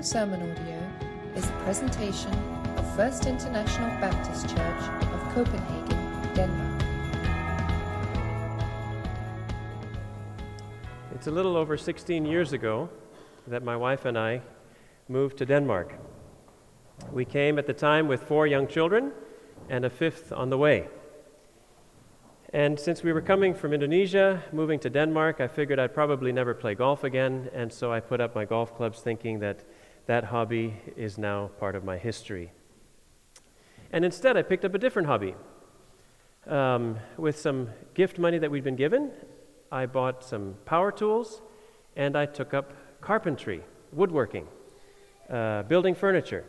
following sermon audio is a presentation of First International Baptist Church of Copenhagen, Denmark. It's a little over 16 years ago that my wife and I moved to Denmark. We came at the time with four young children and a fifth on the way. And since we were coming from Indonesia, moving to Denmark, I figured I'd probably never play golf again, and so I put up my golf clubs thinking that that hobby is now part of my history. And instead, I picked up a different hobby. Um, with some gift money that we'd been given, I bought some power tools and I took up carpentry, woodworking, uh, building furniture.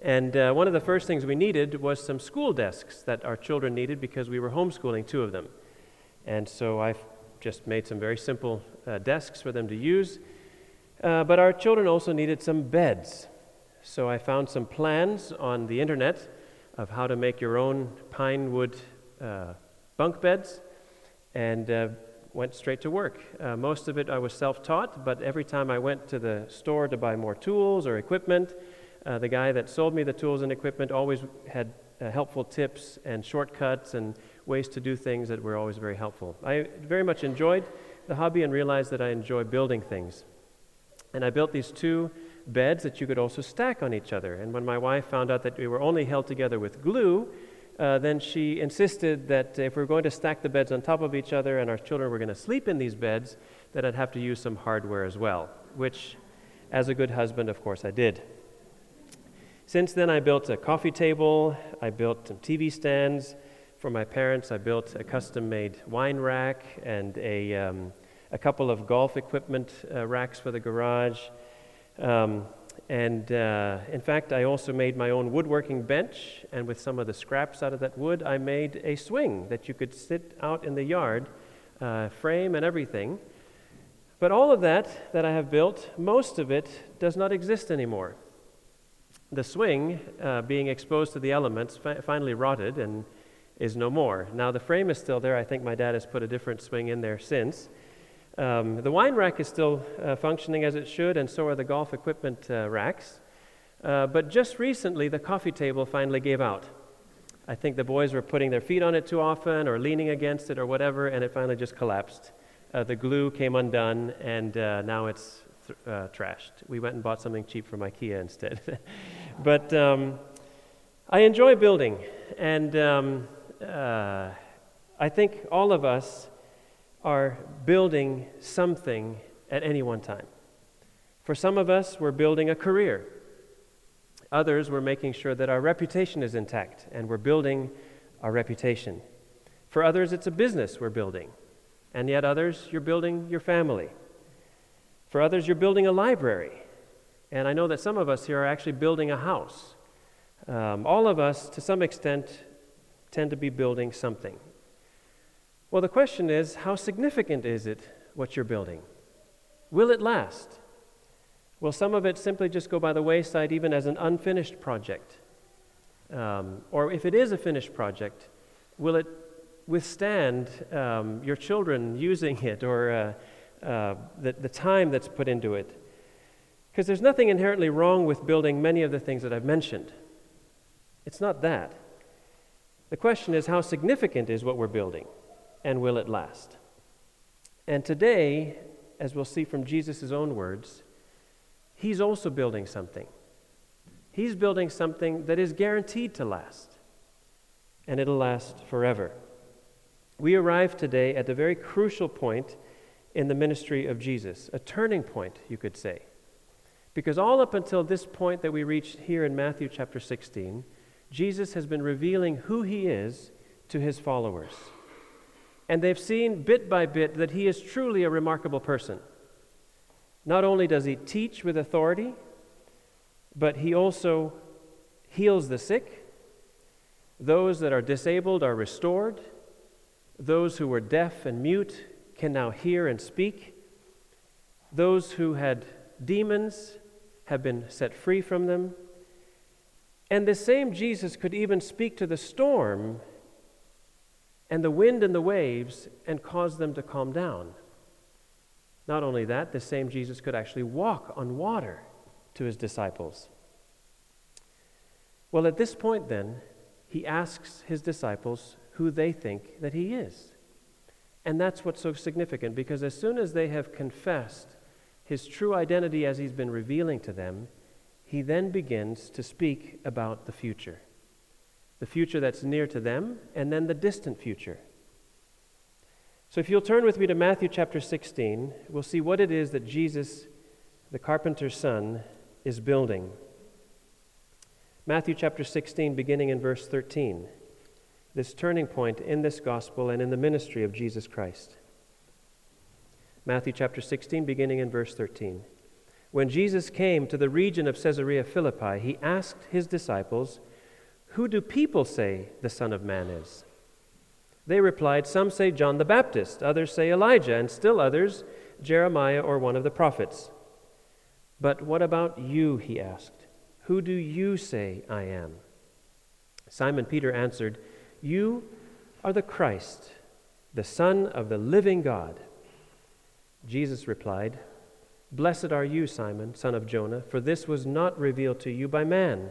And uh, one of the first things we needed was some school desks that our children needed because we were homeschooling two of them. And so I just made some very simple uh, desks for them to use. Uh, but our children also needed some beds. So I found some plans on the internet of how to make your own pine wood uh, bunk beds and uh, went straight to work. Uh, most of it I was self taught, but every time I went to the store to buy more tools or equipment, uh, the guy that sold me the tools and equipment always had uh, helpful tips and shortcuts and ways to do things that were always very helpful. I very much enjoyed the hobby and realized that I enjoy building things. And I built these two beds that you could also stack on each other. And when my wife found out that we were only held together with glue, uh, then she insisted that if we were going to stack the beds on top of each other and our children were going to sleep in these beds, that I'd have to use some hardware as well, which, as a good husband, of course, I did. Since then, I built a coffee table, I built some TV stands. For my parents, I built a custom made wine rack and a, um, a couple of golf equipment uh, racks for the garage. Um, and uh, in fact, I also made my own woodworking bench, and with some of the scraps out of that wood, I made a swing that you could sit out in the yard, uh, frame and everything. But all of that that I have built, most of it does not exist anymore the swing, uh, being exposed to the elements, fi- finally rotted and is no more. Now, the frame is still there. I think my dad has put a different swing in there since. Um, the wine rack is still uh, functioning as it should, and so are the golf equipment uh, racks. Uh, but just recently, the coffee table finally gave out. I think the boys were putting their feet on it too often or leaning against it or whatever, and it finally just collapsed. Uh, the glue came undone, and uh, now it's th- uh, trashed. We went and bought something cheap from IKEA instead. but um, I enjoy building, and um, I think all of us are building something at any one time. For some of us, we're building a career. Others, we're making sure that our reputation is intact, and we're building our reputation. For others, it's a business we're building. And yet, others, you're building your family. For others, you're building a library. And I know that some of us here are actually building a house. Um, all of us, to some extent, tend to be building something. Well, the question is how significant is it what you're building? Will it last? Will some of it simply just go by the wayside, even as an unfinished project? Um, or if it is a finished project, will it withstand um, your children using it or uh, uh, the, the time that's put into it. Because there's nothing inherently wrong with building many of the things that I've mentioned. It's not that. The question is how significant is what we're building, and will it last? And today, as we'll see from Jesus' own words, he's also building something. He's building something that is guaranteed to last, and it'll last forever. We arrive today at the very crucial point in the ministry of Jesus, a turning point, you could say. Because all up until this point that we reach here in Matthew chapter 16, Jesus has been revealing who he is to his followers. And they've seen bit by bit that he is truly a remarkable person. Not only does he teach with authority, but he also heals the sick. Those that are disabled are restored. Those who were deaf and mute can now hear and speak. Those who had demons have been set free from them. And the same Jesus could even speak to the storm and the wind and the waves and cause them to calm down. Not only that, the same Jesus could actually walk on water. to his disciples. Well, at this point, then, he asks his disciples who they think that he is. And that's what's so significant because as soon as they have confessed his true identity as he's been revealing to them, he then begins to speak about the future. The future that's near to them, and then the distant future. So if you'll turn with me to Matthew chapter 16, we'll see what it is that Jesus, the carpenter's son, is building. Matthew chapter 16, beginning in verse 13 this turning point in this gospel and in the ministry of Jesus Christ. Matthew chapter 16, beginning in verse 13. When Jesus came to the region of Caesarea Philippi, he asked his disciples, Who do people say the Son of Man is? They replied, Some say John the Baptist, others say Elijah, and still others, Jeremiah or one of the prophets. But what about you? He asked. Who do you say I am? Simon Peter answered, you are the Christ, the Son of the living God. Jesus replied, Blessed are you, Simon, son of Jonah, for this was not revealed to you by man,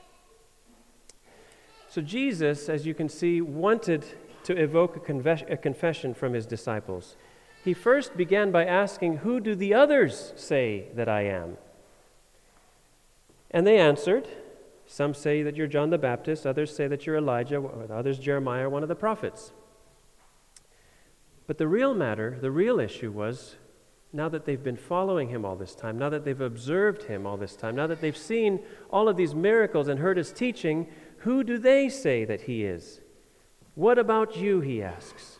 So, Jesus, as you can see, wanted to evoke a, confess- a, confession from his disciples. He first began by asking, Who do the others say that I am? And they answered, Some say that you're John the Baptist, others say that you're Elijah, others Jeremiah, one of the prophets. But the real matter, the real issue was now that they've been following him all this time, now that they've observed him all this time, now that they've seen all of these miracles and heard his teaching, who do they say that he is? What about you? He asks.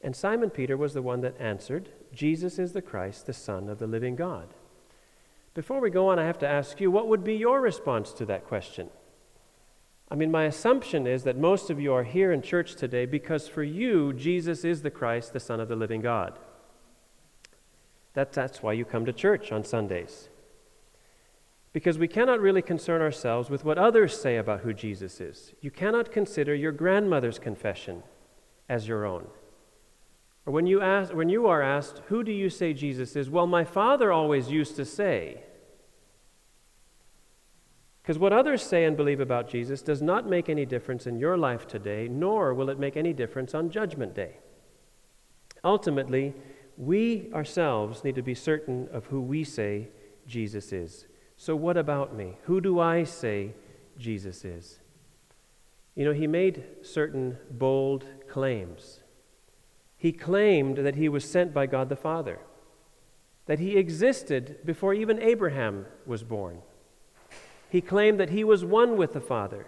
And Simon Peter was the one that answered, Jesus is the Christ, the Son of the living God. Before we go on, I have to ask you, what would be your response to that question? I mean, my assumption is that most of you are here in church today because for you, Jesus is the Christ, the Son of the living God. That, that's why you come to church on Sundays. Because we cannot really concern ourselves with what others say about who Jesus is. You cannot consider your grandmother's confession as your own. Or when you, ask, when you are asked, Who do you say Jesus is? Well, my father always used to say. Because what others say and believe about Jesus does not make any difference in your life today, nor will it make any difference on Judgment Day. Ultimately, we ourselves need to be certain of who we say Jesus is. So, what about me? Who do I say Jesus is? You know, he made certain bold claims. He claimed that he was sent by God the Father, that he existed before even Abraham was born he claimed that he was one with the Father,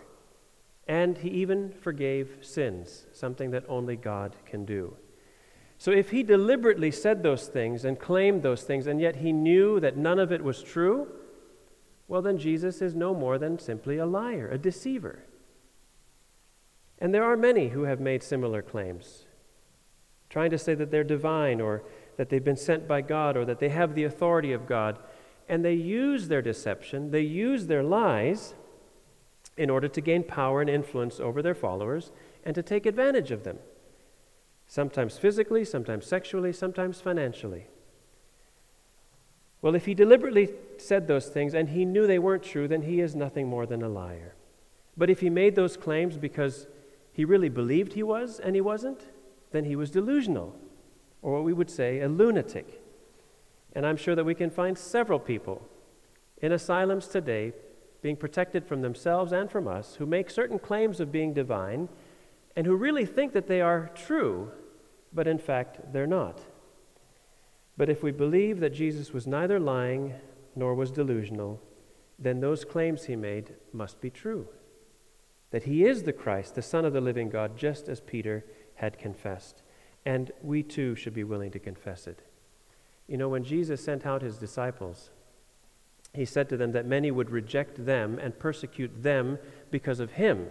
and he even forgave sins, something that only God can do. So if he deliberately said those things and claimed those things, and yet he knew that none of it was true, well, then Jesus is no more than simply a liar, a deceiver. And there are many who have made similar claims, trying to say that they're divine or that they've been sent by God or that they have the authority of God and they use their deception, they use their lies in order to gain power and influence over their followers and to take advantage of them. Sometimes physically, sometimes sexually, sometimes financially. Well, if he deliberately said those things and he knew they weren't true, then he is nothing more than a liar. But if he made those claims because he really believed he was and he wasn't, then he was delusional, or what we would say, a lunatic. And I'm sure that we can find several people in asylums today being protected from themselves and from us who make certain claims of being divine and who really think that they are true, but in fact they're not. But if we believe that Jesus was neither lying nor was delusional, then those claims he made must be true. That he is the Christ, the Son of the living God, just as Peter had confessed. And we too should be willing to confess it. You know, when Jesus sent out his disciples, he said to them that many would reject them and persecute them because of him.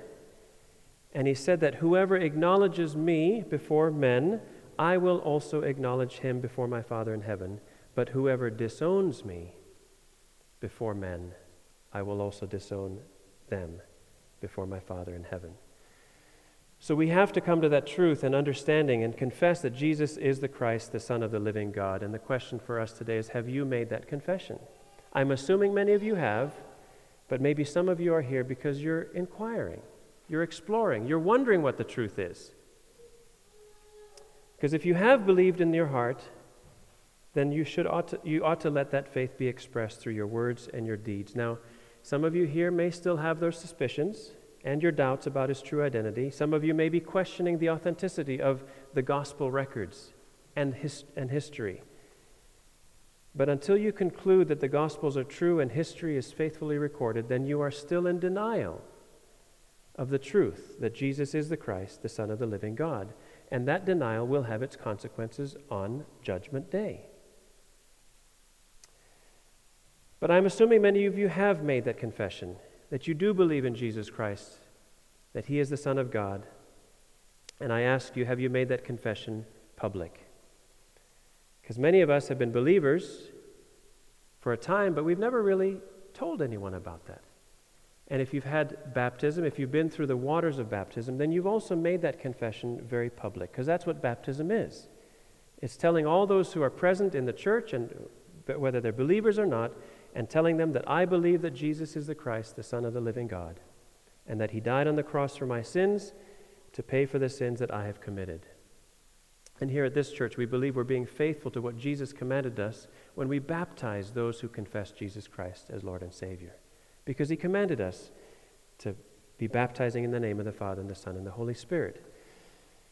And he said that whoever acknowledges me before men, I will also acknowledge him before my Father in heaven. But whoever disowns me before men, I will also disown them before my Father in heaven. So we have to come to that truth and understanding and confess that Jesus is the Christ, the Son of the living God. And the question for us today is have you made that confession? I'm assuming many of you have, but maybe some of you are here because you're inquiring, you're exploring, you're wondering what the truth is. Because if you have believed in your heart, then you, should ought to, you ought to let that faith be expressed through your words and your deeds. Now, some of you here may still have those suspicions and your doubts about his true identity. Some of you may be questioning the authenticity of the gospel records and, his, and history. But until you conclude that the Gospels are true and history is faithfully recorded, then you are still in denial of the truth that Jesus is the Christ, the Son of the living God. And that denial will have its consequences on Judgment Day. But I'm assuming many of you have made that confession that you do believe in Jesus Christ, that He is the Son of God. And I ask you, have you made that confession public? Because many of us have been believers for a time, but we've never really told anyone about that. And if you've had baptism, if you've been through the waters of baptism, then you've also made that confession very public, because that's what baptism is. It's telling all those who are present in the church, and uh, whether they're believers or not, and telling them that I believe that Jesus is the Christ, the Son of the living God, and that He died on the cross for my sins to pay for the sins that I have committed. And here at this church, we believe we're being faithful to what Jesus commanded us when we baptize those who confess Jesus Christ as Lord and Savior. Because He commanded us to be baptizing in the name of the Father, and the Son, and the Holy Spirit.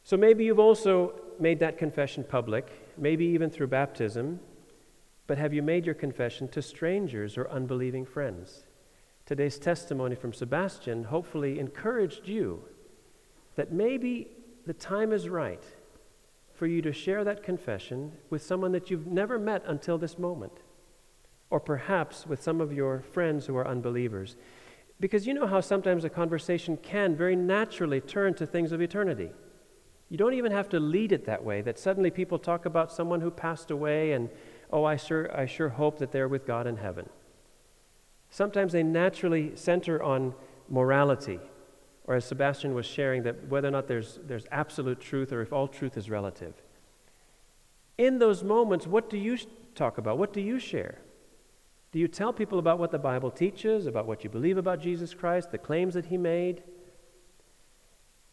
So maybe you've also made that confession public, maybe even through baptism, but have you made your confession to strangers or unbelieving friends? Today's testimony from Sebastian hopefully encouraged you that maybe the time is right for you to share that confession with someone that you've never met until this moment, or perhaps with some of your friends who are unbelievers. Because you know how sometimes a conversation can very naturally turn to things of eternity. You don't even have to lead it that way, that suddenly people talk about someone who passed away and, oh, I sure, I sure hope that they're with God in heaven. Sometimes they naturally center on morality or as Sebastian was sharing, that whether or not there's, there's absolute truth or if all truth is relative. In those moments, what do you talk about? What do you share? Do you tell people about what the Bible teaches, about what you believe about Jesus Christ, the claims that he made?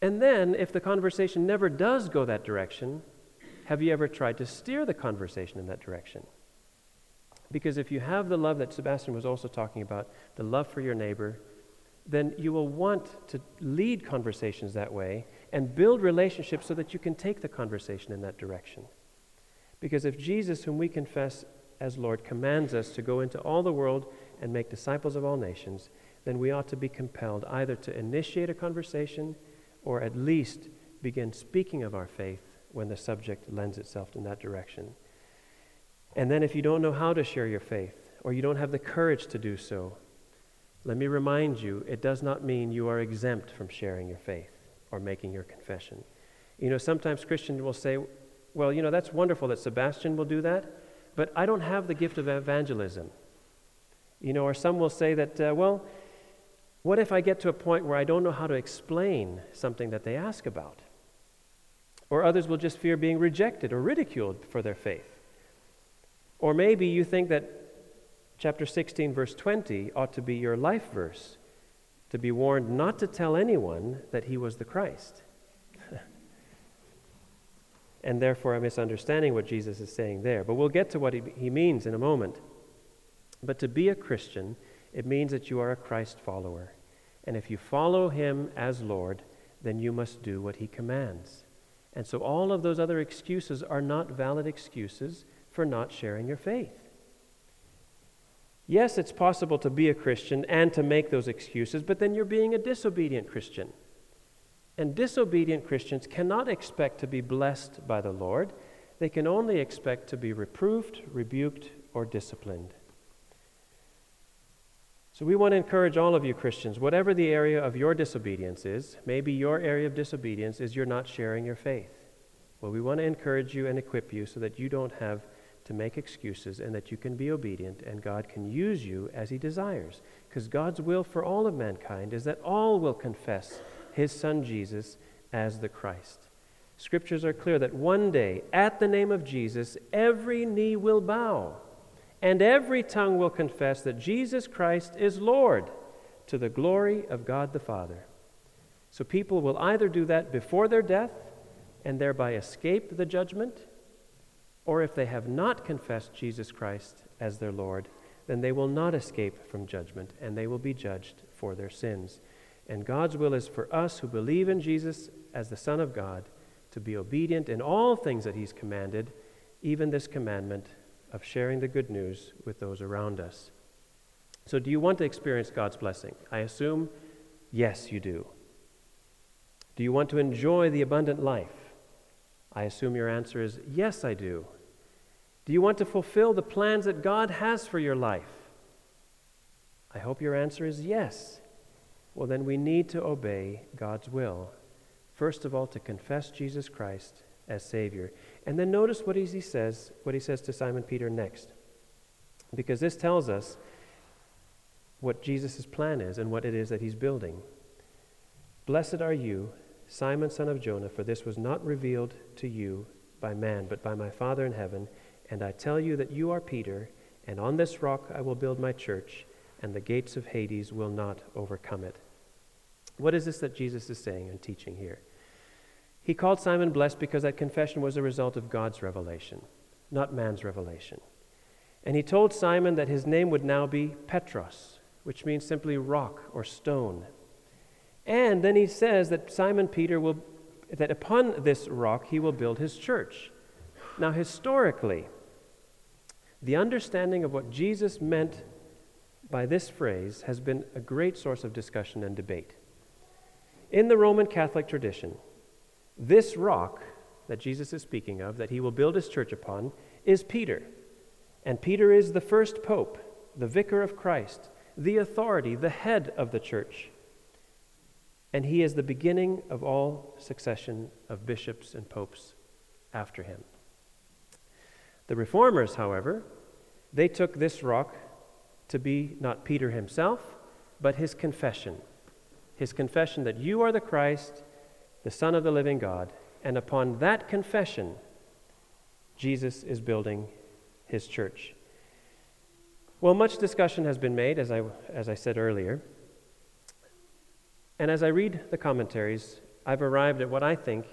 And then, if the conversation never does go that direction, have you ever tried to steer the conversation in that direction? Because if you have the love that Sebastian was also talking about, the love for your neighbor, then you will want to lead conversations that way and build relationships so that you can take the conversation in that direction. Because if Jesus, whom we confess as Lord, commands us to go into all the world and make disciples of all nations, then we ought to be compelled either to initiate a conversation or at least begin speaking of our faith when the subject lends itself in that direction. And then, if you don't know how to share your faith, or you don't have the courage to do so, let me remind you, it does not mean you are exempt from sharing your faith or making your confession. You know, sometimes Christians will say, well, you know, that's wonderful that Sebastian will do that, but I don't have the gift of evangelism. You know, or some will say that, uh, well, what if I get to a point where I don't know how to explain something that they ask about? Or others will just fear being rejected or ridiculed for their faith. Or maybe you think that chapter 16, verse 20, ought to be your life verse to be warned not to tell anyone that he was the Christ. And therefore, I'm misunderstanding what Jesus is saying there. But we'll get to what he, he means in a moment. But to be a Christian, it means that you are a Christ follower. And if you follow him as Lord, then you must do what he commands. And so all of those other excuses are not valid excuses for not sharing your faith. Yes, it's possible to be a Christian and to make those excuses, but then you're being a disobedient Christian. And disobedient Christians cannot expect to be blessed by the Lord. They can only expect to be reproved, rebuked, or disciplined. So we want to encourage all of you Christians, whatever the area of your disobedience is, maybe your area of disobedience is you're not sharing your faith. Well, we want to encourage you and equip you so that you don't have to make excuses and that you can be obedient and God can use you as He desires. Because God's will for all of mankind is that all will confess His Son Jesus as the Christ. Scriptures are clear that one day, at the name of Jesus, every knee will bow and every tongue will confess that Jesus Christ is Lord to the glory of God the Father. So people will either do that before their death and thereby escape the judgment, or if they have not confessed Jesus Christ as their Lord, then they will not escape from judgment and they will be judged for their sins. And God's will is for us who believe in Jesus as the Son of God to be obedient in all things that He's commanded, even this commandment of sharing the good news with those around us. So, do you want to experience God's blessing? I assume, yes, you do. Do you want to enjoy the abundant life? I assume your answer is, yes, I do. Do you want to fulfill the plans that God has for your life? I hope your answer is yes. Well, then we need to obey God's will. First of all, to confess Jesus Christ as Savior. And then notice what he says, what he says to Simon Peter next. Because this tells us what Jesus' plan is and what it is that he's building. Blessed are you, Simon, son of Jonah, for this was not revealed to you by man, but by my Father in heaven. And I tell you that you are Peter, and on this rock I will build my church, and the gates of Hades will not overcome it. What is this that Jesus is saying and teaching here? He called Simon blessed because that confession was a result of God's revelation, not man's revelation. And he told Simon that his name would now be Petros, which means simply rock or stone. And then he says that Simon Peter will, that upon this rock he will build his church. Now, historically, the understanding of what Jesus meant by this phrase has been a great source of discussion and debate. In the Roman Catholic tradition, this rock that Jesus is speaking of, that he will build his church upon, is Peter. And Peter is the first pope, the vicar of Christ, the authority, the head of the church. And he is the beginning of all succession of bishops and popes after him. The reformers, however, they took this rock to be not Peter himself, but his confession. His confession that you are the Christ, the Son of the living God. And upon that confession, Jesus is building his church. Well, much discussion has been made, as I, as I said earlier. And as I read the commentaries, I've arrived at what I think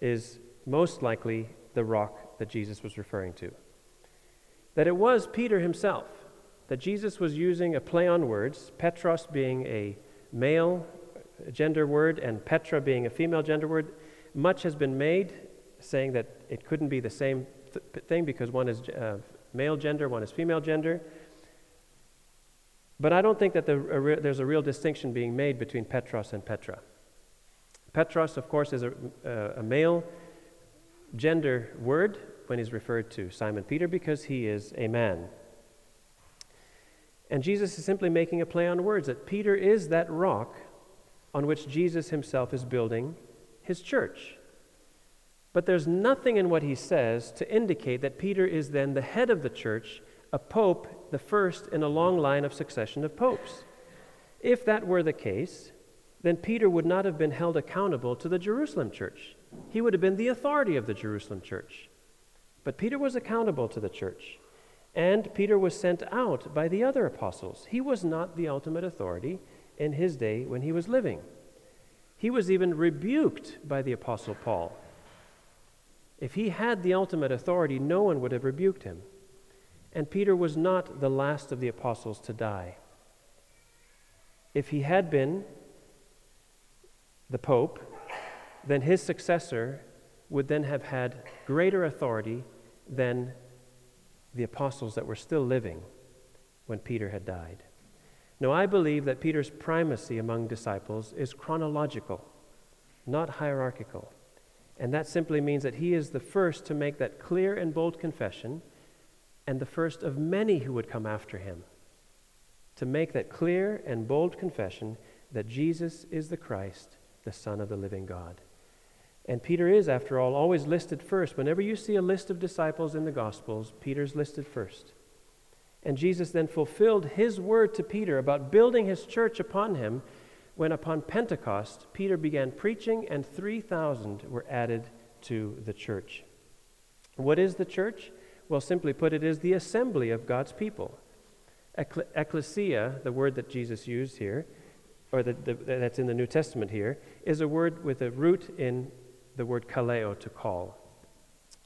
is most likely the rock that Jesus was referring to. That it was Peter himself, that Jesus was using a play on words, Petros being a male gender word and Petra being a female gender word, much has been made saying that it couldn't be the same th- thing because one is uh, male gender, one is female gender. But I don't think that the, a re- there's a real distinction being made between Petros and Petra. Petros, of course, is a, uh, a male gender word when he's referred to Simon Peter because he is a man. And Jesus is simply making a play on words that Peter is that rock on which Jesus himself is building his church. But there's nothing in what he says to indicate that Peter is then the head of the church, a pope, the first in a long line of succession of popes. If that were the case, then Peter would not have been held accountable to the Jerusalem church. He would have been the authority of the Jerusalem church. But Peter was accountable to the church. And Peter was sent out by the other apostles. He was not the ultimate authority in his day when he was living. He was even rebuked by the Apostle Paul. If he had the ultimate authority, no one would have rebuked him. And Peter was not the last of the apostles to die. If he had been the Pope, then his successor would then have had greater authority than the apostles that were still living when Peter had died. Now, I believe that Peter's primacy among disciples is chronological, not hierarchical. And that simply means that he is the first to make that clear and bold confession and the first of many who would come after him. to make that clear and bold confession that Jesus is the Christ, the Son of the living God. And Peter is, after all, always listed first. Whenever you see a list of disciples in the Gospels, Peter's listed first. And Jesus then fulfilled his word to Peter about building his church upon him when, upon Pentecost, Peter began preaching and 3,000 were added to the church. What is the church? Well, simply put, it is the assembly of God's people. ecclesia, the word that Jesus used here, or the, the, that's in the New Testament here, is a word with a root in the word kaleo, to call.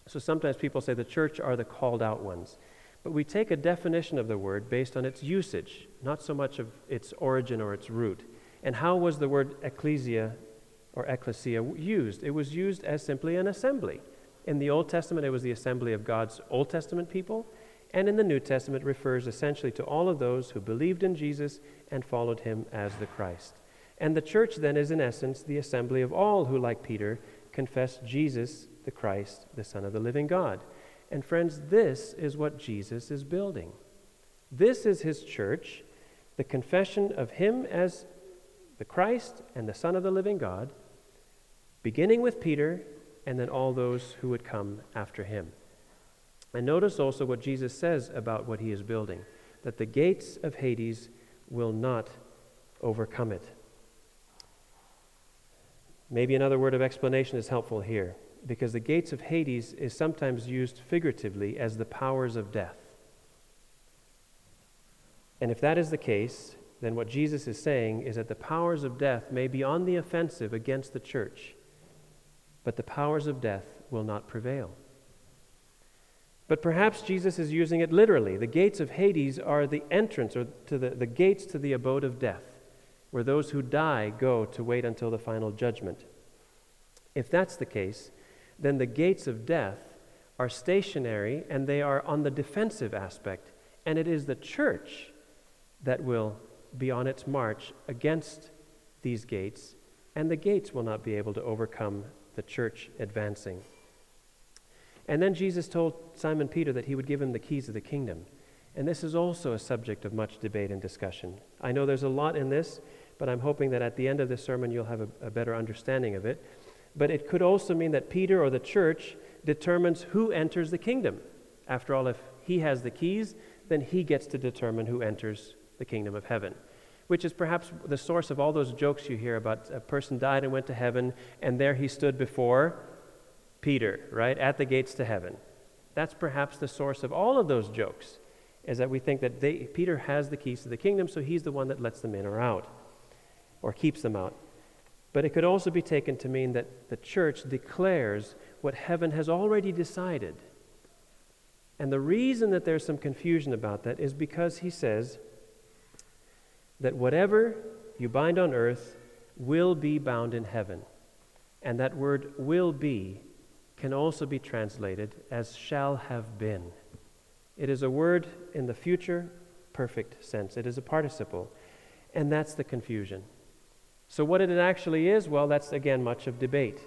So sometimes people say the church are the called out ones. But we take a definition of the word based on its usage, not so much of its origin or its root. And how was the word ecclesia or ecclesia used? It was used as simply an assembly. In the Old Testament, it was the assembly of God's Old Testament people. And in the New Testament, refers essentially to all of those who believed in Jesus and followed him as the Christ. And the church then is, in essence, the assembly of all who, like Peter, confess Jesus, the Christ, the Son of the living God. And friends, this is what Jesus is building. This is his church, the confession of him as the Christ and the Son of the living God, beginning with Peter and then all those who would come after him. And notice also what Jesus says about what he is building that the gates of Hades will not overcome it. Maybe another word of explanation is helpful here, because the gates of Hades is sometimes used figuratively as the powers of death. And if that is the case, then what Jesus is saying is that the powers of death may be on the offensive against the church, but the powers of death will not prevail. But perhaps Jesus is using it literally. The gates of Hades are the entrance or to the, the gates to the abode of death where those who die go to wait until the final judgment. If that's the case, then the gates of death are stationary and they are on the defensive aspect, and it is the church that will be on its march against these gates, and the gates will not be able to overcome the church advancing. And then Jesus told Simon Peter that he would give him the keys of the kingdom. And this is also a subject of much debate and discussion. I know there's a lot in this, but I'm hoping that at the end of this sermon you'll have a, a better understanding of it. But it could also mean that Peter or the church determines who enters the kingdom. After all, if he has the keys, then he gets to determine who enters the kingdom of heaven. Which is perhaps the source of all those jokes you hear about a person died and went to heaven, and there he stood before Peter, right, at the gates to heaven. That's perhaps the source of all of those jokes, is that we think that they, Peter has the keys to the kingdom, so he's the one that lets them in or out or keeps them out. But it could also be taken to mean that the church declares what heaven has already decided. And the reason that there's some confusion about that is because he says that whatever you bind on earth will be bound in heaven. And that word will be can also be translated as shall have been. It is a word in the future perfect sense, it is a participle. And that's the confusion. So, what it actually is, well, that's again much of debate.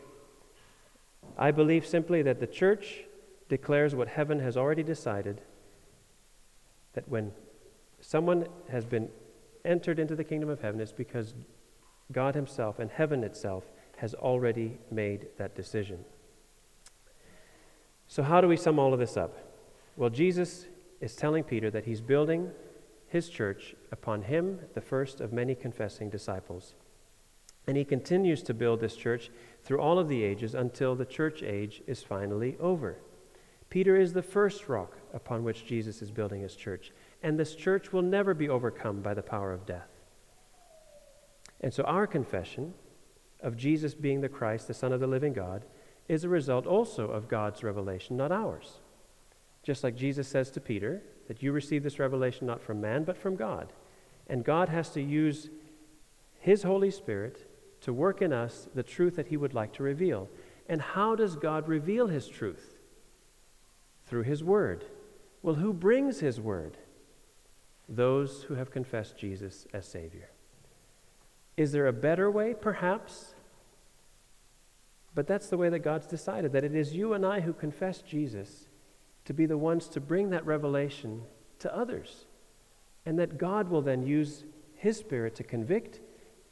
I believe simply that the church declares what heaven has already decided that when someone has been entered into the kingdom of heaven, it's because God Himself and heaven itself has already made that decision. So, how do we sum all of this up? Well, Jesus is telling Peter that he's building his church upon him, the first of many confessing disciples. And he continues to build this church through all of the ages until the church age is finally over. Peter is the first rock upon which Jesus is building his church, and this church will never be overcome by the power of death. And so, our confession of Jesus being the Christ, the Son of the living God, is a result also of God's revelation, not ours. Just like Jesus says to Peter, that you receive this revelation not from man, but from God. And God has to use His Holy Spirit to work in us the truth that He would like to reveal. And how does God reveal His truth? Through His Word. Well, who brings His Word? Those who have confessed Jesus as Savior. Is there a better way? Perhaps. But that's the way that God's decided that it is you and I who confess Jesus to be the ones to bring that revelation to others. and that God will then use His Spirit to convict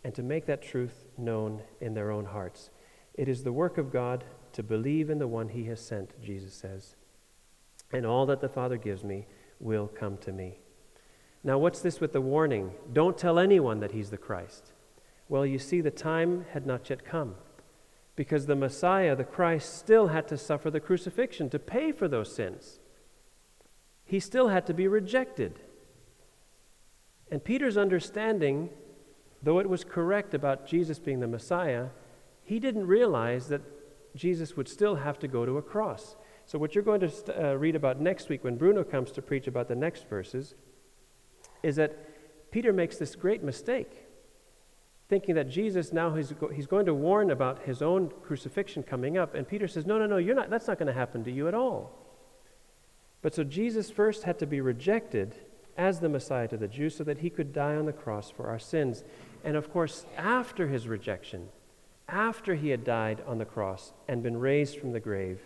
and to make that truth known in their own hearts. It is the work of God to believe in the one He has sent, Jesus says. And all that the Father gives me will come to me. Now, what's this with the warning? Don't tell anyone that He's the Christ. Well, you see, the time had not yet come because the Messiah, the Christ, still had to suffer the crucifixion to pay for those sins. He still had to be rejected. And Peter's understanding, though it was correct about Jesus being the Messiah, he didn't realize that Jesus would still have to go to a cross. So, what you're going to st- uh, read about next week when Bruno comes to preach about the next verses is that Peter makes this great mistake thinking that Jesus now he's, go- he's going to warn about his own crucifixion coming up. And Peter says, No, no, no, you're not, that's not going to happen to you at all. But so Jesus first had to be rejected as the Messiah to the Jews so that he could die on the cross for our sins. And of course, after his rejection, after he had died on the cross and been raised from the grave,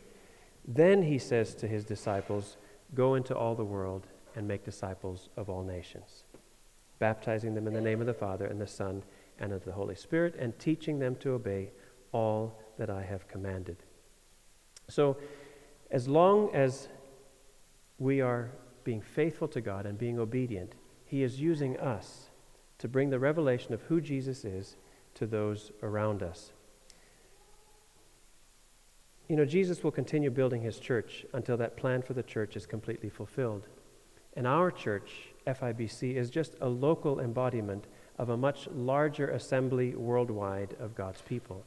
then he says to his disciples, Go into all the world and make disciples of all nations, baptizing them in the name of the Father and the Son and of the Holy Spirit, and teaching them to obey all that I have commanded. So, as long as we are being faithful to God and being obedient, He is using us to bring the revelation of who Jesus is to those around us. You know, Jesus will continue building His church until that plan for the church is completely fulfilled. And our church, FIBC, is just a local embodiment of a much larger assembly worldwide of God's people.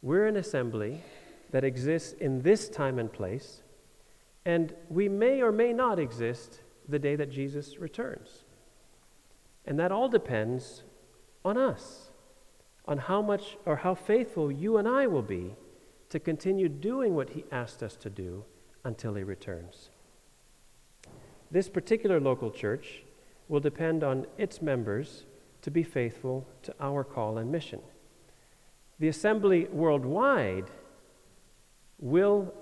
We're an assembly that exists in this time and place, and we may or may not exist the day that Jesus returns. And that all depends on us, on how much or how faithful you and I will be to continue doing what He asked us to do until He returns. This particular local church will depend on its members to be faithful to our call and mission. The assembly worldwide will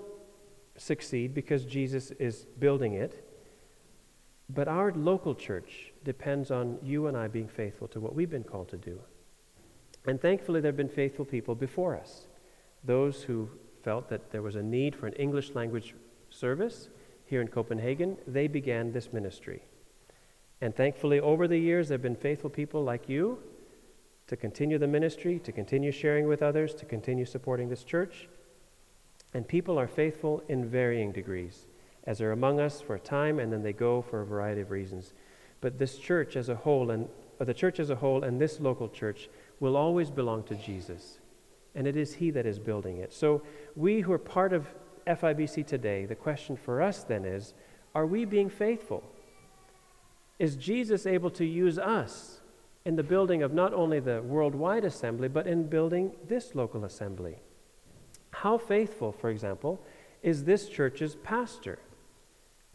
succeed because Jesus is building it, but our local church depends on you and I being faithful to what we've been called to do. And thankfully, there have been faithful people before us. Those who felt that there was a need for an English language service here in Copenhagen, they began this ministry. And thankfully, over the years, there have been faithful people like you to continue the ministry, to continue sharing with others, to continue supporting this church. And people are faithful in varying degrees, as they're among us for a time and then they go for a variety of reasons. But this church as a whole, and the church as a whole, and this local church will always belong to Jesus. And it is He that is building it. So, we who are part of FIBC today, the question for us then is are we being faithful? is Jesus able to use us in the building of not only the worldwide assembly, but in building this local assembly? How faithful, for example, is this church's pastor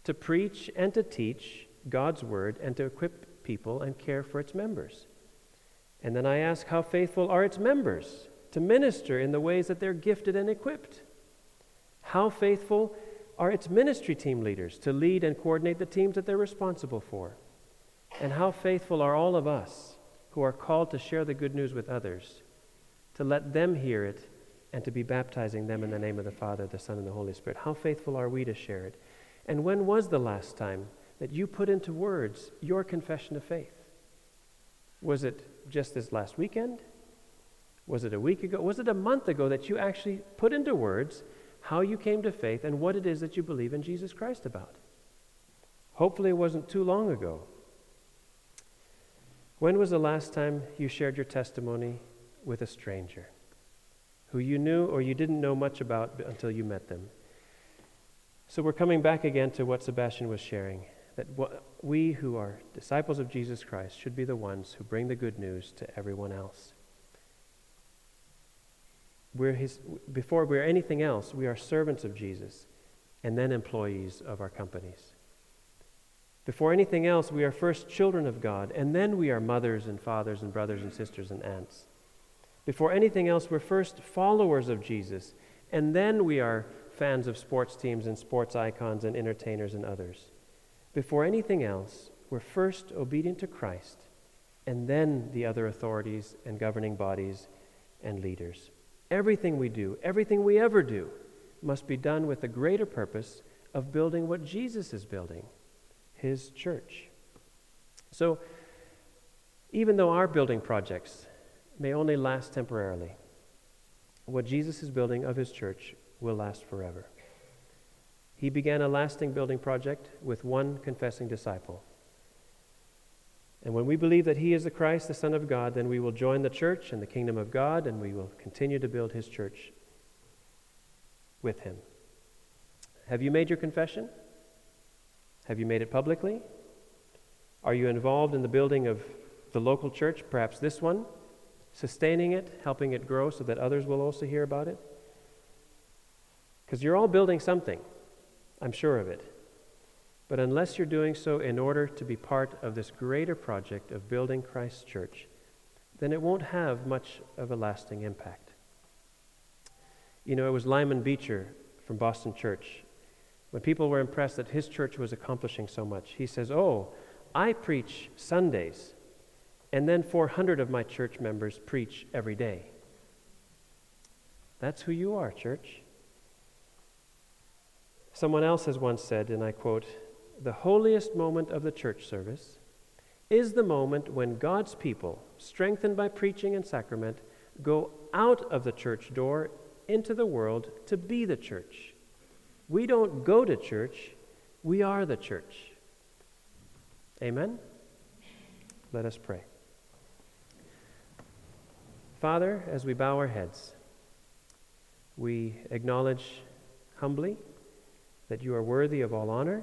to preach and to teach God's word and to equip people and care for its members? And then I ask, how faithful are its members to minister in the ways that they're gifted and equipped? How faithful are its ministry team leaders to lead and coordinate the teams that they're responsible for? And how faithful are all of us who are called to share the good news with others, to let them hear it, and to be baptizing them in the name of the Father, the Son, and the Holy Spirit? How faithful are we to share it? And when was the last time that you put into words your confession of faith? Was it just this last weekend? Was it a week ago? Was it a month ago that you actually put into words how you came to faith and what it is that you believe in Jesus Christ about? Hopefully, it wasn't too long ago. When was the last time you shared your testimony with a stranger who you knew or you didn't know much about until you met them? So we're coming back again to what Sebastian was sharing that we who are disciples of Jesus Christ should be the ones who bring the good news to everyone else. We're his, before we're anything else, we are servants of Jesus and then employees of our companies. Before anything else, we are first children of God, and then we are mothers and fathers and brothers and sisters and aunts. Before anything else, we're first followers of Jesus, and then we are fans of sports teams and sports icons and entertainers and others. Before anything else, we're first obedient to Christ and then the other authorities and governing bodies and leaders. Everything we do, everything we ever do, must be done with the greater purpose of building what Jesus is building his church. So, even though our building projects may only last temporarily, what Jesus is building of his church will last forever. He began a lasting building project with one confessing disciple. And when we believe that he is the Christ, the Son of God, then we will join the church and the kingdom of God, and we will continue to build his church with him. Have you made your confession? Have you made it publicly? Are you involved in the building of the local church, perhaps this one, sustaining it, helping it grow so that others will also hear about it? Because you're all building something, I'm sure of it. But unless you're doing so in order to be part of this greater project of building Christ's church, then it won't have much of a lasting impact. You know, it was Lyman Beecher from Boston Church. When people were impressed that his church was accomplishing so much, he says, Oh, I preach Sundays, and then 400 of my church members preach every day. That's who you are, church. Someone else has once said, and I quote, the holiest moment of the church service is the moment when God's people, strengthened by preaching and sacrament, go out of the church door into the world to be the church. We don't go to church, we are the church. Amen? Let us pray. Father, as we bow our heads, we acknowledge humbly that you are worthy of all honor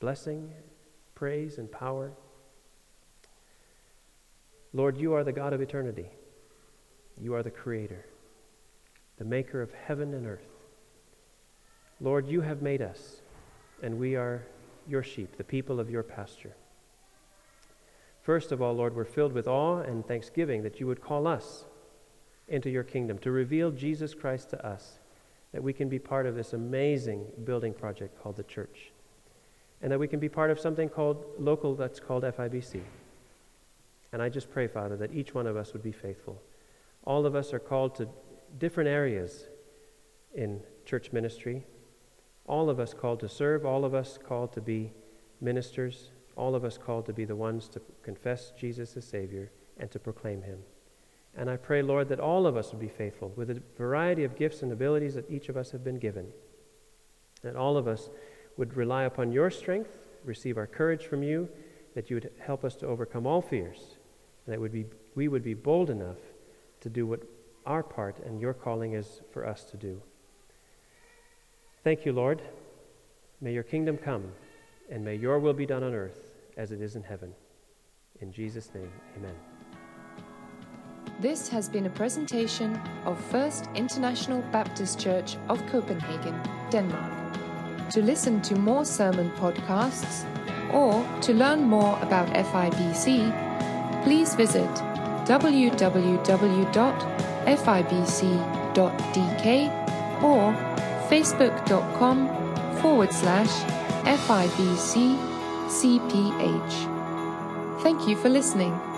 blessing, praise, and power. Lord, you are the God of eternity. You are the Creator, the Maker of heaven and earth. Lord, you have made us, and we are your sheep, the people of your pasture. First of all, Lord, we're filled with awe and thanksgiving that you would call us into your kingdom, to reveal Jesus Christ to us, that we can be part of this amazing building project called the church and that we can be part of something called local that's called FIBC. And I just pray, Father, that each one of us would be faithful. All of us are called to different areas in church ministry. All of us called to serve, all of us called to be ministers, all of us called to be the ones to confess Jesus as Savior and to proclaim Him. And I pray, Lord, that all of us would be faithful with a variety of gifts and abilities that each of us have been given. That all of us would rely upon your strength, receive our courage from you, that you would help us to overcome all fears, and that would be, we would be bold enough to do what our part and your calling is for us to do. Thank you, Lord. May your kingdom come, and may your will be done on earth as it is in heaven. In Jesus' name, amen. This has been a presentation of First International Baptist Church of Copenhagen, Denmark. To listen to more sermon podcasts or to learn more about FIBC, please visit www.fibc.dk or facebook.com forward slash FIBC CPH. Thank you for listening.